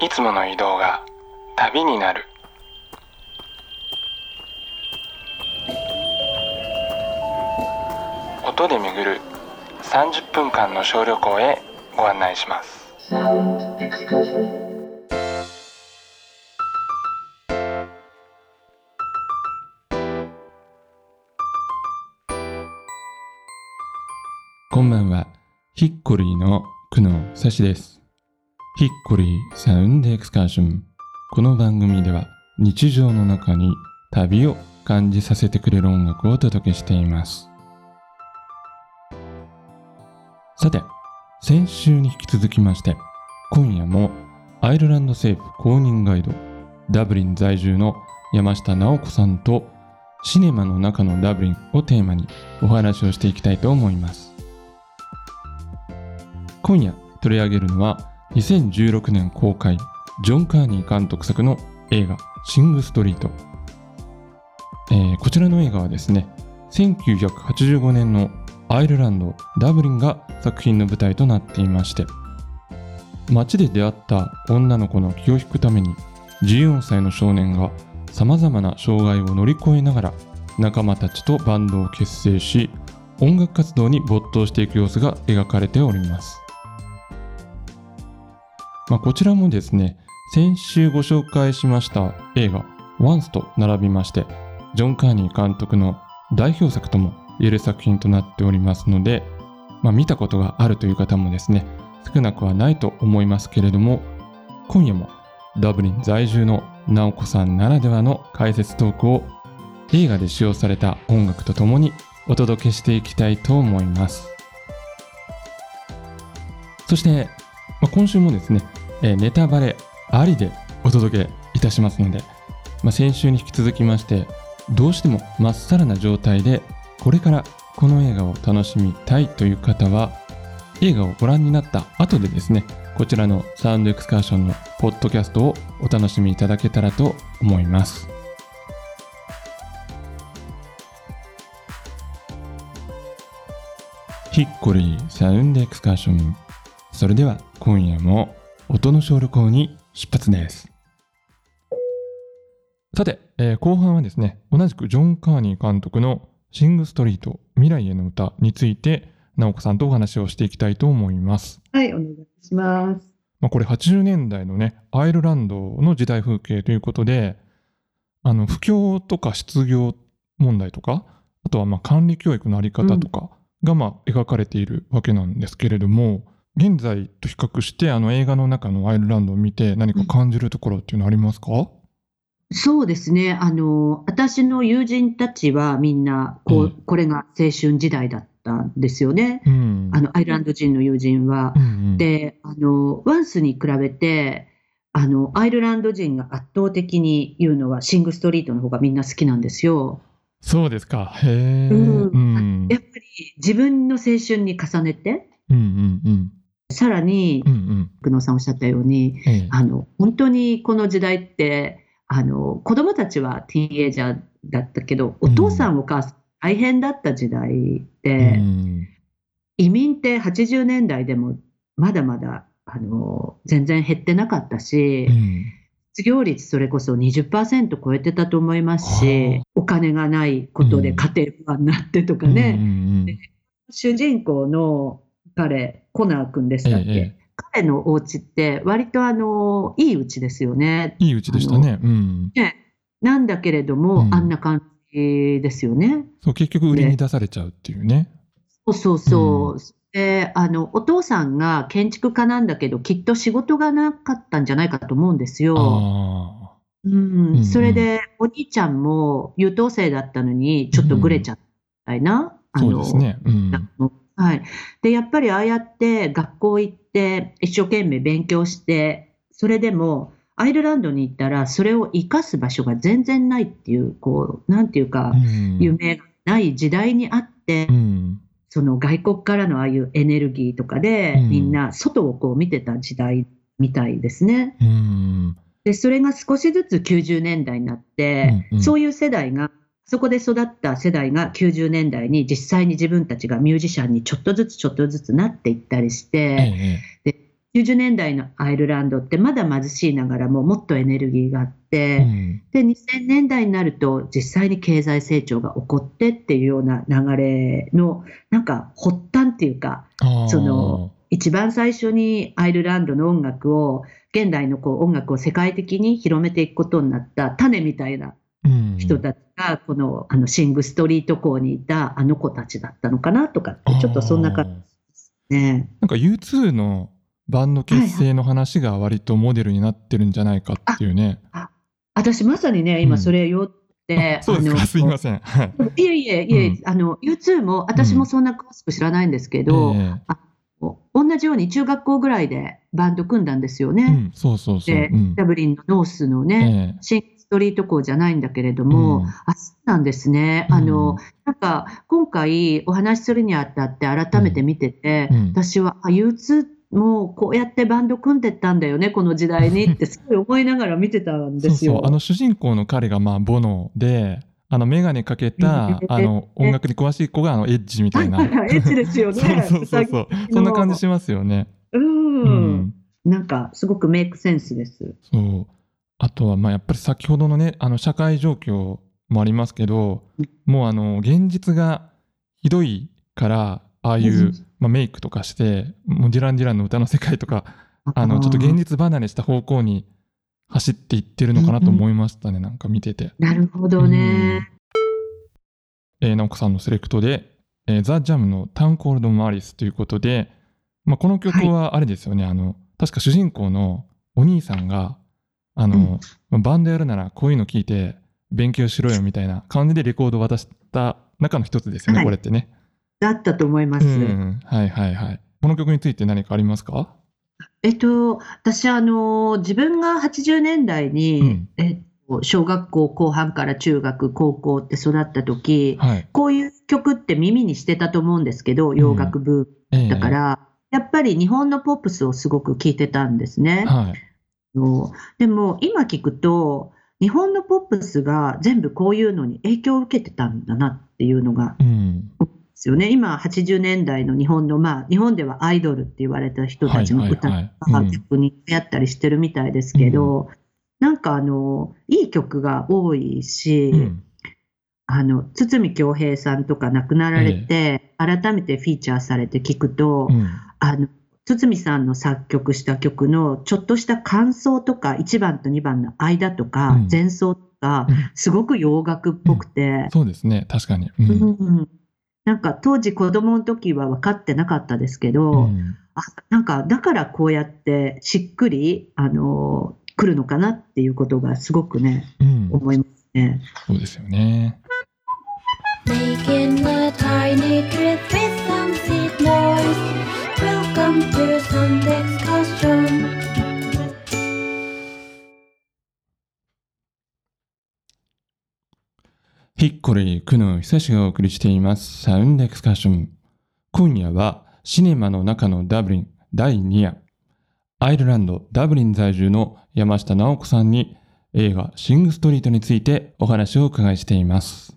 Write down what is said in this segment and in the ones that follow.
いつもの移動が旅になる。音で巡る30分間の小旅行へご案内します。こんばんは。ヒッコリーの久野久志です。ヒッコリーサウンドエクスカーションこの番組では日常の中に旅を感じさせてくれる音楽をお届けしています。さて先週に引き続きまして今夜もアイルランド政府公認ガイドダブリン在住の山下直子さんとシネマの中のダブリンをテーマにお話をしていきたいと思います。今夜取り上げるのは2016年公開ジョン・カーニー監督作の映画シング・ストリート、えーこちらの映画はですね1985年のアイルランドダブリンが作品の舞台となっていまして街で出会った女の子の気を引くために14歳の少年がさまざまな障害を乗り越えながら仲間たちとバンドを結成し音楽活動に没頭していく様子が描かれております、まあ、こちらもですね先週ご紹介しました映画「ワンスと並びましてジョン・カーニー監督の代表作とも言える作品となっておりますので、まあ、見たことがあるという方もですね少なくはないと思いますけれども今夜もダブリン在住の直子さんならではの解説トークを映画で使用された音楽とともにお届けしていきたいと思います。そして、まあ今週もですね、えネタバレありでお届けいたしますので、まあ先週に引き続きましてどうしてもまっさらな状態でこれからこの映画を楽しみたいという方は映画をご覧になった後でですねこちらのサウンドエクスカーションのポッドキャストをお楽しみいただけたらと思います。ヒッコリーサウンドエクスカーション。それでは今夜も音の小旅行に出発ですさて、えー後半はですね同じくジョン・カーニー監督のシング・ストリート未来への歌について直子さんとお話をしていきたいと思いますはい、お願いします。まあ、これ80年代のねアイルランドの時代風景ということであの不況とか失業問題とかあとはまあ管理教育のあり方とかがまあ描かれているわけなんですけれども、現在と比較してあの映画の中のアイルランドを見て何か感じるところっていうのありますか、そうですね。あの、私の友人たちはみんな、こう、うん。これが青春時代だったんですよね。うん。あの、アイルランド人の友人は。う。んうん。で、あの、ワンスに比べて、あの、アイルランド人が圧倒的に言うのは、シング・ストリートの方がみんな好きなんですよ。そうですか。へえうん。うん。やっぱり自分の青春に重ねて、うんうんうんさらに久野さんおっしゃったように、ええ。あの、本当にこの時代って、あの、子供たちはティーンエイジャーだったけど、お父さんお母さん大変だった時代で、うん。移民って80年代でもまだまだ、あの、全然減ってなかったし、うん。失業率それこそ20%超えてたと思いますし、お金がないことで家庭不安になってとかね、うんうんうん主人公の彼、コナー君でしたっけ、ええ彼のお家って割とあの、いい家ですよね。いいうちでしたね。うん。なんだけれども、うんあんな感じですよね。そう、結局売りに出されちゃうっていうね。そうそうそう。で、あの、お父さんが建築家なんだけど、きっと仕事がなかったんじゃないかと思うんですよ。あうんうんそれで、お兄ちゃんも優等生だったのに、ちょっとぐれちゃったみたいな。あ、そうですね。うん。はい。で、やっぱりああやって学校行って、一生懸命勉強して、それでも、アイルランドに行ったら、それを生かす場所が全然ないっていう、こう、なんていうかう、ん夢がない時代にあってう、ん。その外国からのああいうエネルギーとかで、うんみんな外をこう見てた時代みたいですね。うん。で、それが少しずつ90年代になって、そういう世代が、そこで育った世代が90年代に実際に自分たちがミュージシャンにちょっとずつちょっとずつなっていったりしえて、え。90年代のアイルランドってまだ貧しいながらももっとエネルギーがあって、うんで2000年代になると実際に経済成長が起こってっていうような流れのなんか発端っていうかその一番最初にアイルランドの音楽を現代のこう音楽を世界的に広めていくことになった種みたいなうん人たちがこのあのシングストリート校にいたあの子たちだったのかなとかってちょっとそんな感じですね。なんか U2 のバンド結成の話が割とモデルになってるんじゃないかっていうね。私まさにね今それ言って、そうですか、すいません。い。えいえいえ、うんあの U2 も私もそんな詳しく知らないんですけど、え同じように中学校ぐらいでバンド組んだんですよね。うん、そうそうそう。で、ダブリンのノースのね、えシンストリート校じゃないんだけれども、うんあそうなんですね。うんあの、なんか今回お話しするにあたって改めて見てて、うん私はあ U2 もうこうやってバンド組んでったんだよねこの時代に ってすごい思いながら見てたんえですよ。そうそう。あの主人公の彼がまあボノで、あの眼鏡かけたうんあの音楽に詳しい子があのエッジみたいな。エッチですよね。そうそうそうそう。そんな感じしますよね。うん、うんなんかすごくメイクセンスです。そう。あとは、まあ、やっぱり先ほどのね、あの、社会状況もありますけどうん、もう、あの、現実がひどいから、ああいう、まあ、メイクとかして、もうディラン・ディランの歌の世界とか、あの、ちょっと現実離れした方向に走っていってるのかなと思いましたね、なんか見てて。なるほどね。えー、直子さんのセレクトで、えーザ・ジャムのタウン・コールド・マリスということで、まあ、この曲はあれですよね、あの、確か主人公のお兄さんが、あの、まあバンドやるならこういうの聞いて勉強しろよみたいな感じでレコードを渡した中の一つですよね、はいこれってね。だったと思います。うん、はいはいはい。この曲について何かありますか？えっと、私、あの、自分が80年代に、うんえっと、小学校後半から中学、高校って育った時、はい。こういう曲って耳にしてたと思うんですけど、洋楽ブームええだから、やっぱり日本のポップスをすごく聴いてたんですね。はい。のでも今聞くと、日本のポップスが全部こういうのに影響を受けてたんだなっていうのがうん。ですよね。今、80年代の日本の、まあ、日本ではアイドルって言われた人たちの歌が逆にやったりしてるみたいですけど、なんかあの、いい曲が多いし、うん。あの、堤恭平さんとか亡くなられて、改めてフィーチャーされて聞くと、うん。あの、堤さんの作曲した曲のちょっとした感想とか、1番と2番の間とか、うん前奏とか、うんすごく洋楽っぽくて、そうですね、確かに。うん。うんなんか当時子供の時は分かってなかったですけど、うんあなんかだからこうやってしっくり、あの来るのかなっていうことがすごくね、うん。思いますね。そうですよね。ヒッコリー久野久志がお送りしていますサウンドエクスカーション。今夜はシネマの中のダブリン第2夜。アイルランド・ダブリン在住の山下直子さんに映画シングストリートについてお話をお伺いしています。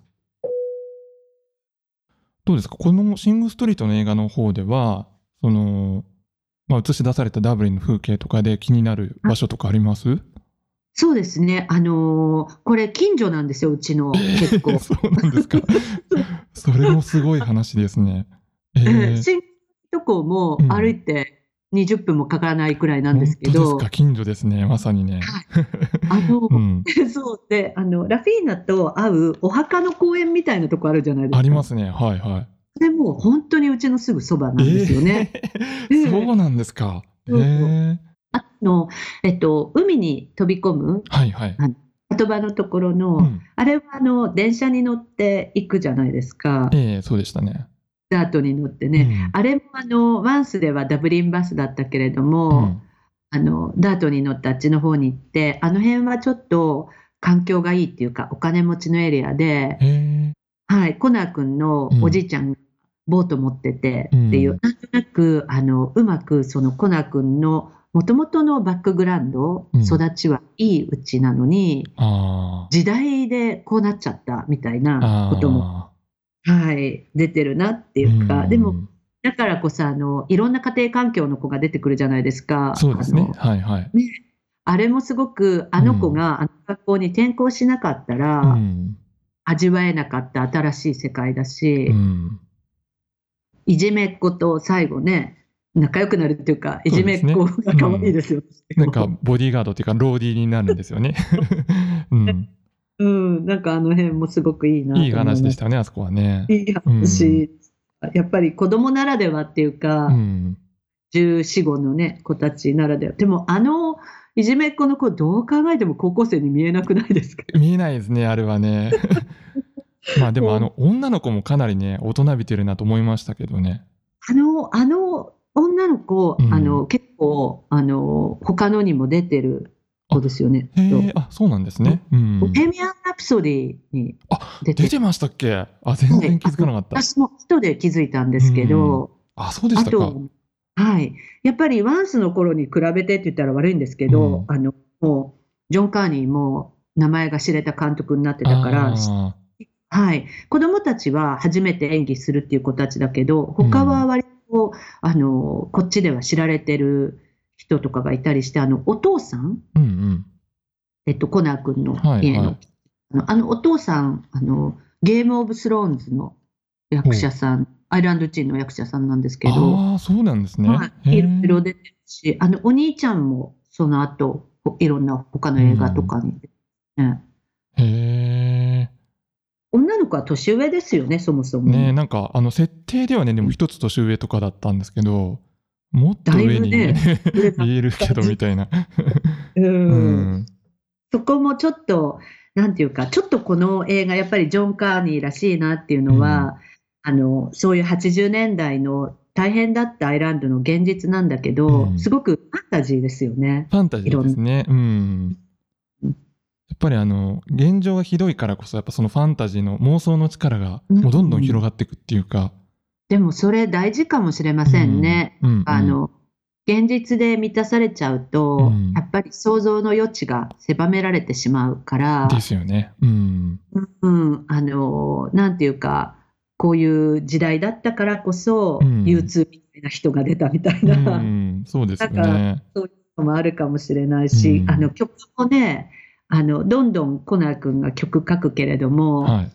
どうですか？このシングストリートの映画の方では、その、まあ、映し出されたダブリンの風景とかで気になる場所とかあります？そうですね、あのこれ近所なんですよ、うちの結構。そうなんですか。それもすごい話ですね。ええーー新都港もうん歩いて20分もかからないくらいなんですけど、本当ですか？近所ですねまさにね。あの、うん、そうであの、ラフィーナと会うお墓の公園みたいなとこあるじゃないですか。ありますねはいはい。それもう本当にうちのすぐそばなんですよね。えーええそうなんですか。えあの、えっと、海に飛び込むはいはい。言葉のところの、うん、あれはあの電車に乗って行くじゃないですか、ええそうでしたね。ダートに乗ってね。あれもあのワンスではダブリンバスだったけれどうんも、うん。あのダートに乗ってあっちの方に行って、あの辺はちょっと環境がいいっていうか、お金持ちのエリアで、はい、コナー君のおじいちゃんがボート持っててっていう、うん。なんとなくあのうまくそのコナー君のもともとのバックグラウンド、うん育ちはいいうちなのに、あ時代でこうなっちゃったみたいあなあことも、あはい、出てるなっていうか、んでも、だからこそあのいろんな家庭環境の子が出てくるじゃないですか。そうですね。はいはい。あれもすごくあの子があの学校に転校しなかったら、うん。味わえなかった新しい世界だし、うん。いじめっ子と最後ね仲良くなるっていうかいじめっ子が可愛いですよ。なんか、ボディーガードっていうか、ローディーになるんですよね。うん。うん、なんかあの辺もすごくいいないい話でししたよね、あそこはね。いい話、やっぱり子供ならではっていうか、うん。14、5のね、子たちならでは。でも、あの、いじめっ子の子、どう考えても高校生に見えなくないですか？見えないですね、あれはね。まあでも、あの、女の子もかなりね、大人びてるなと思いましたけどね。あの、あの、女の子、うんあの、結構、あの、他のにも出てる子ですよね。あ、そうなんですね。うん。ボヘミアン・ラプソディにあ、出て出てましたっけ？あ、全然気づかなかった。私も人で気づいたんですけど、あ、そうでしたか。あと、はい。やっぱりワンスの頃に比べてって言ったら悪いんですけど、うんあの、もう、ジョン・カーニーも名前が知れた監督になってたから、あはい。子供たちは初めて演技するっていう子たちだけど、他は割と、あの、こっちでは知られてる人とかがいたりして、あの、お父さん、ーうんうん。えっと、コナー君のはい家の、はいあのあのお父さん、あの、ゲームオブスローンズの役者さん、アイランドチンの役者さんなんですけど、ああ、そうなんですね。はい、いろいろ出てるし、あの、お兄ちゃんもその後、いろんな他の映画とかに、ねへ女の子は年上ですよね、そもそえ。も。ねなんか、あの、設定ではね、でも一つ年上とかだったんですけど、もっと上に、ね、だいぶね 言えるけどみたいな。うんうん。そこもちょっと、なんていうか、ちょっとこの映画、やっぱりジョン・カーニーらしいなっていうのは、あの、そういう80年代の大変だったアイランドの現実なんだけど、うんすごくファンタジーですよね。ファンタジーですね。うん。やっぱりあの、現状がひどいからこそ、やっぱそのファンタジーの妄想の力が、もうどんどん広がっていくっていうか。でもそれ大事かもしれませんね。うん。うんあ、の、現実で満たされちゃうと、うんやっぱり想像の余地が狭められてしまうから、ですよね。うん。うん、あの、なんていうか、こういう時代だったからこそ、うん U2 みたいな人が出たみたいな、うん、そうですよなんね。そういうのもあるかもしれないし、うんあの曲もね、あのどんどんコナー君が曲書くけれども、はい。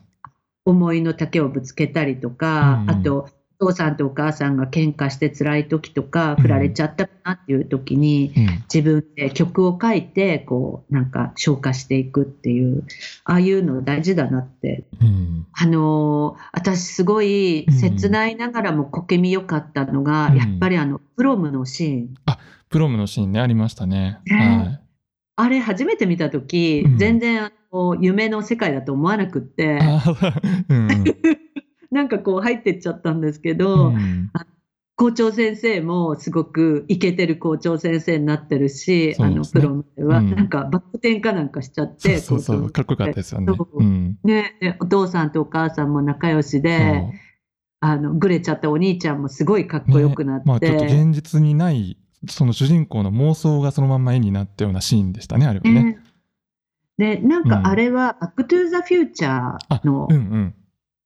思いの丈をぶつけたりとか、うんあと、お父さんとお母さんが喧嘩して辛い時とか、うん振られちゃったなっていう時に、うん。自分で曲を書いて、こう、なんか消化していくっていう、ああいうの大事だなって。うん。あのー私すごいうん切ないながらも苔みよかったのが、うんやっぱりあの、プロムのシーン。プロムのシーンね、ありましたね。ねはい。あれ初めて見た時、うん。全然あの夢の世界だと思わなくって、うん。なんかこう入ってっちゃったんですけうど、ん校長先生もすごくイケてる校長先生になってるし、あのプロムでは、うん。なんかバック転かなんかしちゃって、そうそう、かっこよかったですよね。ねでお父さんとお母さんも仲良しで、あのぐれちゃったお兄ちゃんもすごいかっこよくなって、まあちょっと現実にない、その主人公の妄想がそのまんま絵になったようなシーンでしたね、あれはね。ねでなんかあれは、バックトゥーザフューチャーのうんうん。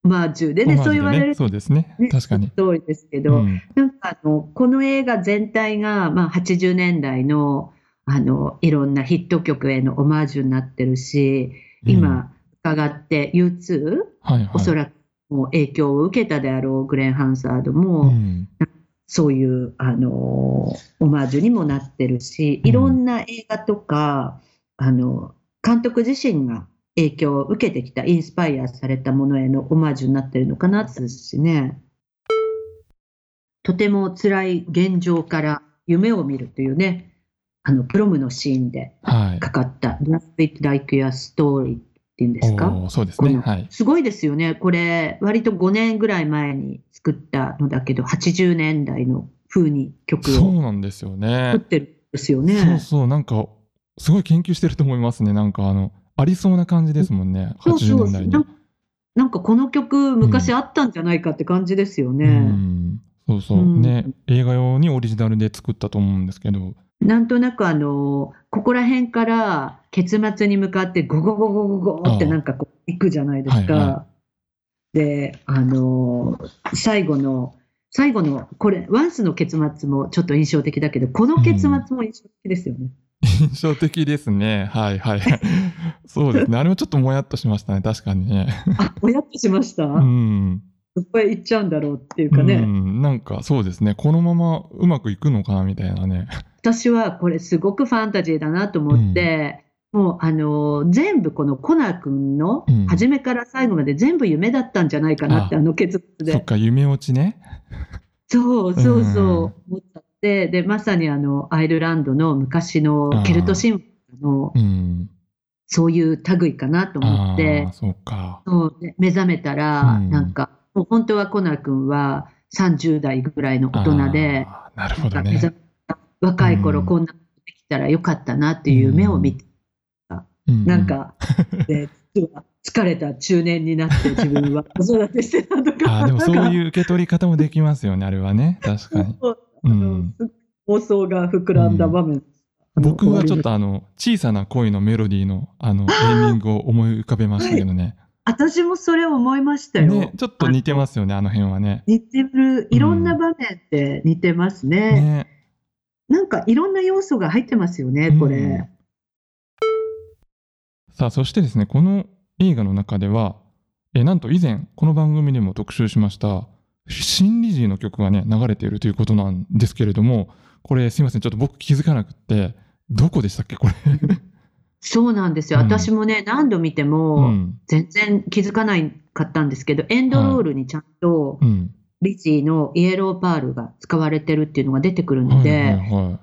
マージュでね、そう言われるそうですね。ね確かに。通りですけど、うんなんかあのこの映画全体が、まあ、80年代のあのいろんなヒット曲へのオマージュになってるし、今伺って U2、はいはい、おそらくもう影響を受けたであろうグレン・ハンサードも、うんそういうあのオマージュにもなってるし、いろんな映画とか、あの監督自身が影響を受けてきた、インスパイアされたものへのオマージュになってるのかなですしね。とても辛い現状から夢を見るというね、あのプロムのシーンではい。かかった、Love It Like Your Story っていうんですか？そうですね。はい。すごいですよね。これ、割と5年ぐらい前に作ったのだけど、80年代の風に曲そうをなんですよ作っね。てるんですよそうね。そう、なんか、すごい研究してると思いますね。なんか、あの、ありそうな感じですもんね。そうそ80う年代になん。なんかこの曲、昔あったんじゃないかって感じですよね。うん。そうそう。うんね。映画用にオリジナルで作ったと思うんですけど。なんとなくあの、ここら辺から結末に向かってゴゴゴゴゴゴってなんかこう行くじゃないですか。はいはで、あの、最後の最後の、これ、ワンスの結末もちょっと印象的だけど、この結末も印象的ですよね。印象的ですね。はいはい。そうですね。あれもちょっともやっとしましたね。確かにね。あ、もやっとしました？うん。どこへ行っちゃうんだろうっていうかね。うん、なんかそうですね。このままうまくいくのかなみたいなね。私はこれすごくファンタジーだなと思って、もうあの全部このコナー君のうん。初めから最後まで全部夢だったんじゃないかなって、ああの結末で。そっか、夢落ちね。そうそうそう、うん。思っちゃって、で、まさにあのアイルランドの昔のケルト神話のうん。そういう類かなと思って。そうか。そうね目覚めたら、うん。なんか、もう本当はコナー君は30代ぐらいの大人で、なるほどね。若い頃うん。こんなことできたらよかったなっていう夢を見て、うなん、か、で実は疲れた中年になって自分は 子育てしてたとか。でもそうう。いう受け取り方もできますよね、あれはね。確かに。あうのん、妄想が膨らんだ場面。僕はちょっと。とあの、小さな恋のメロディーのあの、エンディングを思い浮かべましたけどね。私もそれ思いましたよ。ね、ちょっと似てますよね、あの辺はね。似てる、いろんな場面って似てますね。ね。なんかいろんな要素が入ってますよね、こうんれ。さあ、そしてですね、この映画の中では、えなんと以前、この番組でも特集しました、心理時の曲がね、流れているということなんですけれども、これすいません、ちょっと僕気づかなくって、どこでしたっけ、これ？そうなんですよ。うん私もね、何度見てうも、ん。全然気づかないかったんですけど、エンドロールにちゃんとうん。リジーのイエローパールが使われてるっていうのが出てくるはいので、はいはい。今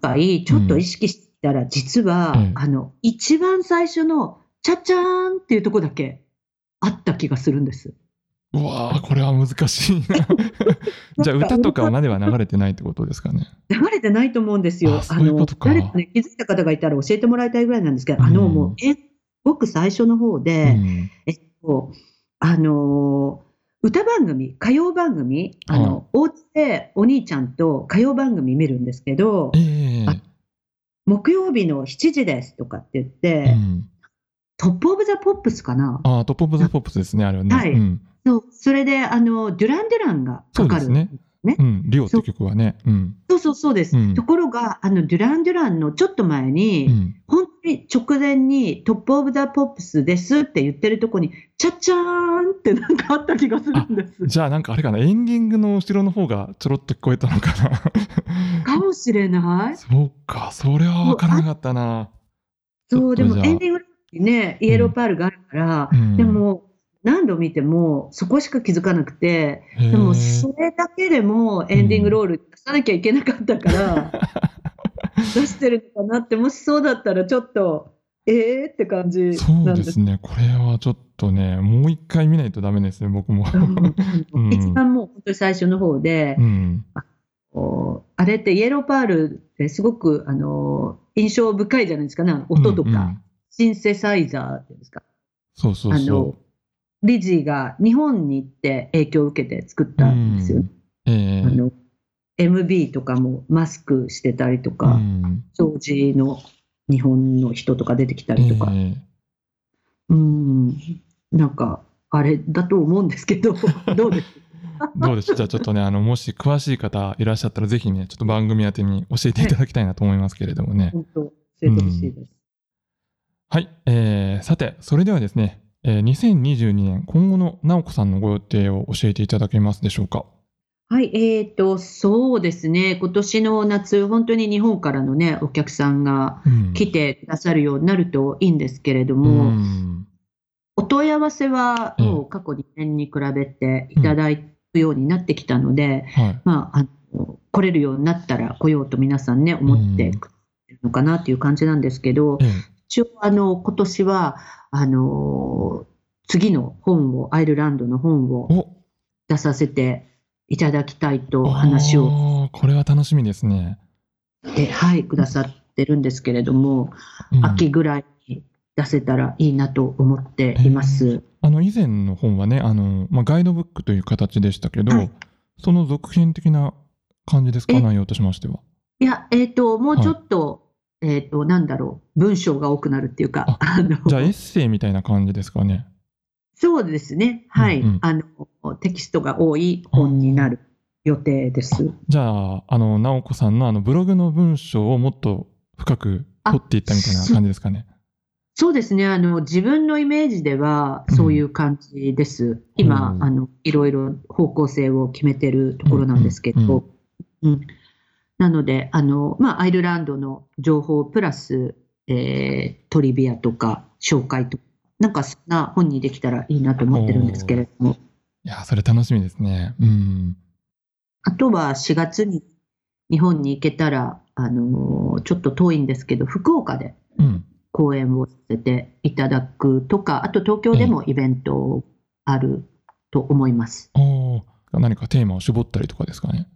回ちょっと意識してみたら、実は、ええあの、一番最初のチャチャーンっていうとこだけあった気がするんです。うわーこれは難しいな。じゃあ歌とかまでは流れてないってことですかね。流れてないと思うんですよ。あの誰かね、気づいた方がいたら教えてもらいたいぐらいなんですけど、あの、うんもう、え、ごく最初の方うで、ん。えっと、あのー歌番組、歌謡番組、あはいの、お家でお兄ちゃんと歌謡番組見るんですけどえ、えあ木曜日の7時ですとかって言っうて、ん。トップオブザポップスかなああ、トップオブザポップスですね、あれはね。はいうん。そう、それで、あの、デュラン・デュランがかかる。そうですね。うん。リオって曲はね。うん。そうそうそうです。うんところが、あの、デュラン・デュランのちょっと前に、うん。本当に直前にトップオブザポップスですって言ってるとこに、チャッチャーンってなんかあった気がするんです。じゃあなんかあれかな、エンディングの後ろの方がちょろっと聞こえたのかな。かもしれない。そうか、それは分からなかったな。そう、でもエンディングにね、イエローパールがあるから、うんでも、何度見てもそこしか気づかなくて、でもそれだけでもエンディングロール出さなきゃいけなかったから、出してるのかなって、もしそうだったらちょっと、えーって感じそうです。ね、これはちょっとね、もう一回見ないとダメですね、僕も。うんうん一番もう本当に最初の方で、うん。あれってイエローパールってすごくあの印象深いじゃないですかね、音とか、うんうんシンセサイザーっていうんですか。そうそうそあのリジーが日本に行って影響を受けて作っう。たんですよね。うんええあの MB とかもマスクしてたりとか、うん掃除の日本の人とか出てきたりとか、ええうん、なんかあれだと思うんですけど、どうです？どうでしょうじゃあちょっとね、あの、もし詳しい方いらっしゃったら、ぜひね、ちょっと番組宛てに教えていただきたいなと思いますけれどもね。本当、教えてほしいです。はい。えー、さて、それではですね、えー2022年、今後の直子さんのご予定を教えていただけますでしょうか？はい、えーと、そうですね、今年の夏、本当に日本からのね、お客さんがうん。来てくださるようになるといいんですけれどうも、ん。お問い合わせはええもう過去2年に比べていただくようになってきたので、はい。まあ、あの来れるようになったら来ようと皆さんね、思ってくれるのかなという感じなんですけど、ええ一応、あの、今年は、あの、次の本を、アイルランドの本をお。出させていただきたいと話を。これは楽しみですね。で、はい、くださってるんですけれども、うん。秋ぐらいに出せたらいいなと思っています。あの以前の本はねあの、まあ、ガイドブックという形でしたけど、はい。その続編的な感じですか？え。内容としましては。いや、えっ、と、もうちょっと、えっ、と、なんだろう、文章が多くなるっていうか、あの、じゃあエッセイみたいな感じですかね。そうですね、はい、うんうんあの、テキストが多い本になる予定です。じゃあ、あの、直子さんのあのブログの文章をもっと深く掘っていったみたいな感じですかね。そうですね。あの、自分のイメージではそういう感じです。今、うんあの、いろいろ方向性を決めてるところなんですけど、うんなので、あの、まあ、アイルランドの情報プラス、えートリビアとか紹介とか、なんかそんな本にできたらいいなと思ってるんですけれども、いや、それ楽しみですね。うん。あとは4月に日本に行けたら、あの、ちょっと遠いんですけど、福岡でうん。講演をさせていただくとか、あと東京でもイベントあると思います。おー何かテーマを絞ったりとかですかね。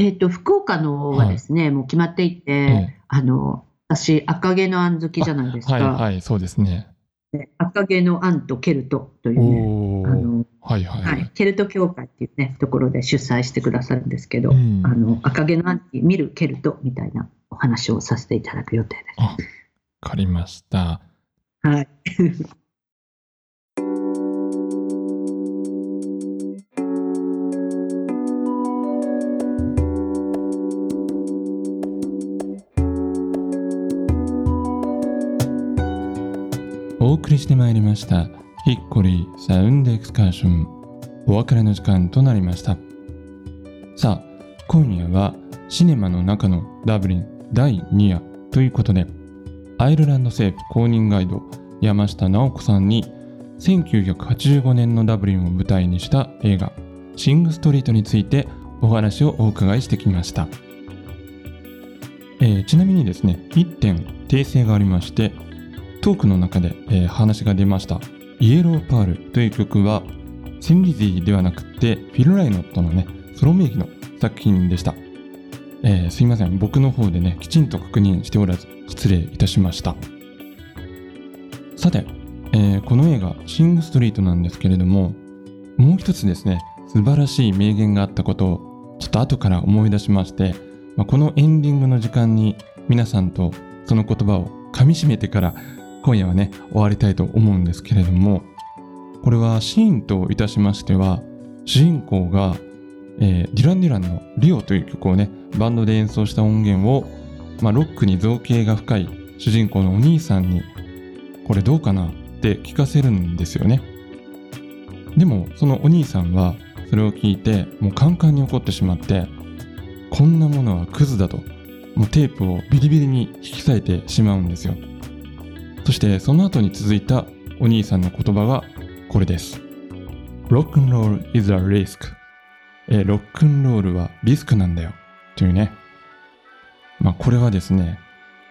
えっ、と、福岡のはですね、もう決まっていて、えあの、私、赤毛の案好きじゃないですか。はいはい、そうですね。で赤毛の案とケルトというあの、はいはいははいい。、ケルト協会っていうね、ところで主催してくださるんですけど、うんあの、赤毛の案に見るケルトみたいなお話をさせていただく予定です。あ、わかりました。はい。お送りしてまいりましたヒッコリーサウンドエクスカーション。お別れの時間となりました。さあ今夜はシネマの中のダブリン第2夜ということでアイルランド政府公認ガイド山下直子さんに1985年のダブリンを舞台にした映画シング・ストリートについてお話をお伺いしてきました、えーちなみにですね1点訂正がありましてトークの中で、えー話が出ました「イエローパール」という曲はセンリゼィではなくてフィル・ライノットのねソロ名義の作品でした、えーすいません。僕の方でねきちんと確認しておらず失礼いたしました。さて、えーこの映画「シング・ストリート」なんですけれどももう一つですね素晴らしい名言があったことをちょっと後から思い出しまして、まあ、このエンディングの時間に皆さんとその言葉を噛み締めてから今夜はね終わりたいと思うんですけれどもこれはシーンといたしましては主人公が、えーデュラン・デュランの「リオ」という曲をねバンドで演奏した音源を、まあ、ロックに造形が深い主人公のお兄さんにこれどうかなって聞かせるんですよね。でもそのお兄さんはそれを聞いてもうカンカンに怒ってしまってこんなものはクズだともうテープをビリビリに引き裂いてしまうんですよ。そしてその後に続いたお兄さんの言葉がこれです。ロックンロール is a risk. えロックンロールはリスクなんだよ。というね。まあこれはですね、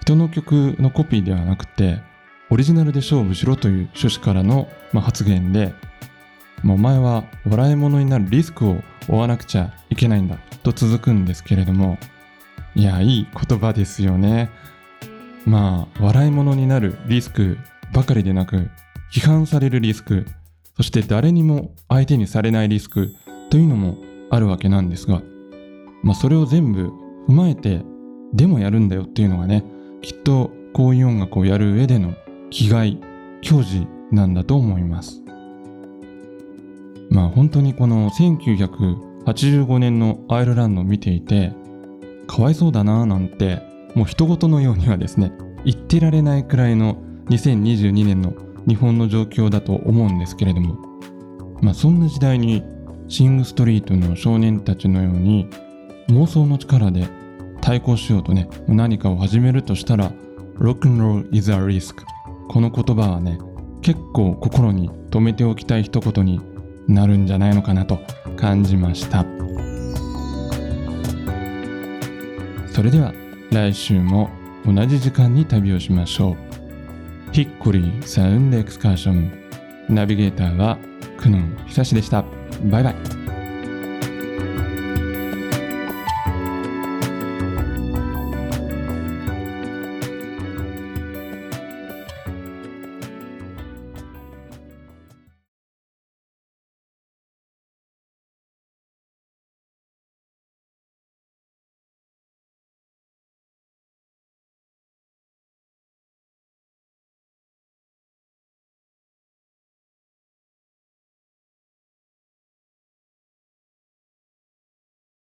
人の曲のコピーではなくて、オリジナルで勝負しろという趣旨からの、まあ、発言で、まあお前は笑い物になるリスクを負わなくちゃいけないんだと続くんですけれども、いや、いい言葉ですよね。まあ、笑い物になるリスクばかりでなく、批判されるリスク、そして誰にも相手にされないリスクというのもあるわけなんですが、まあ、それを全部踏まえて、でもやるんだよっていうのがね、きっとこういう音楽をやる上での気概、矜持なんだと思います。まあ本当にこの1985年のアイルランドを見ていて、かわいそうだなぁなんてもう人事のようにはですね言ってられないくらいの2022年の日本の状況だと思うんですけれどもまあそんな時代にシング・ストリートの少年たちのように妄想の力で対抗しようとね何かを始めるとしたら Rock and Roll is a risk この言葉はね結構心に留めておきたい一言になるんじゃないのかなと感じました。それでは来週も同じ時間に旅をしましょう。ヒッコリーサウンドエクスカーション。ナビゲーターは久野久志でした。バイバイ。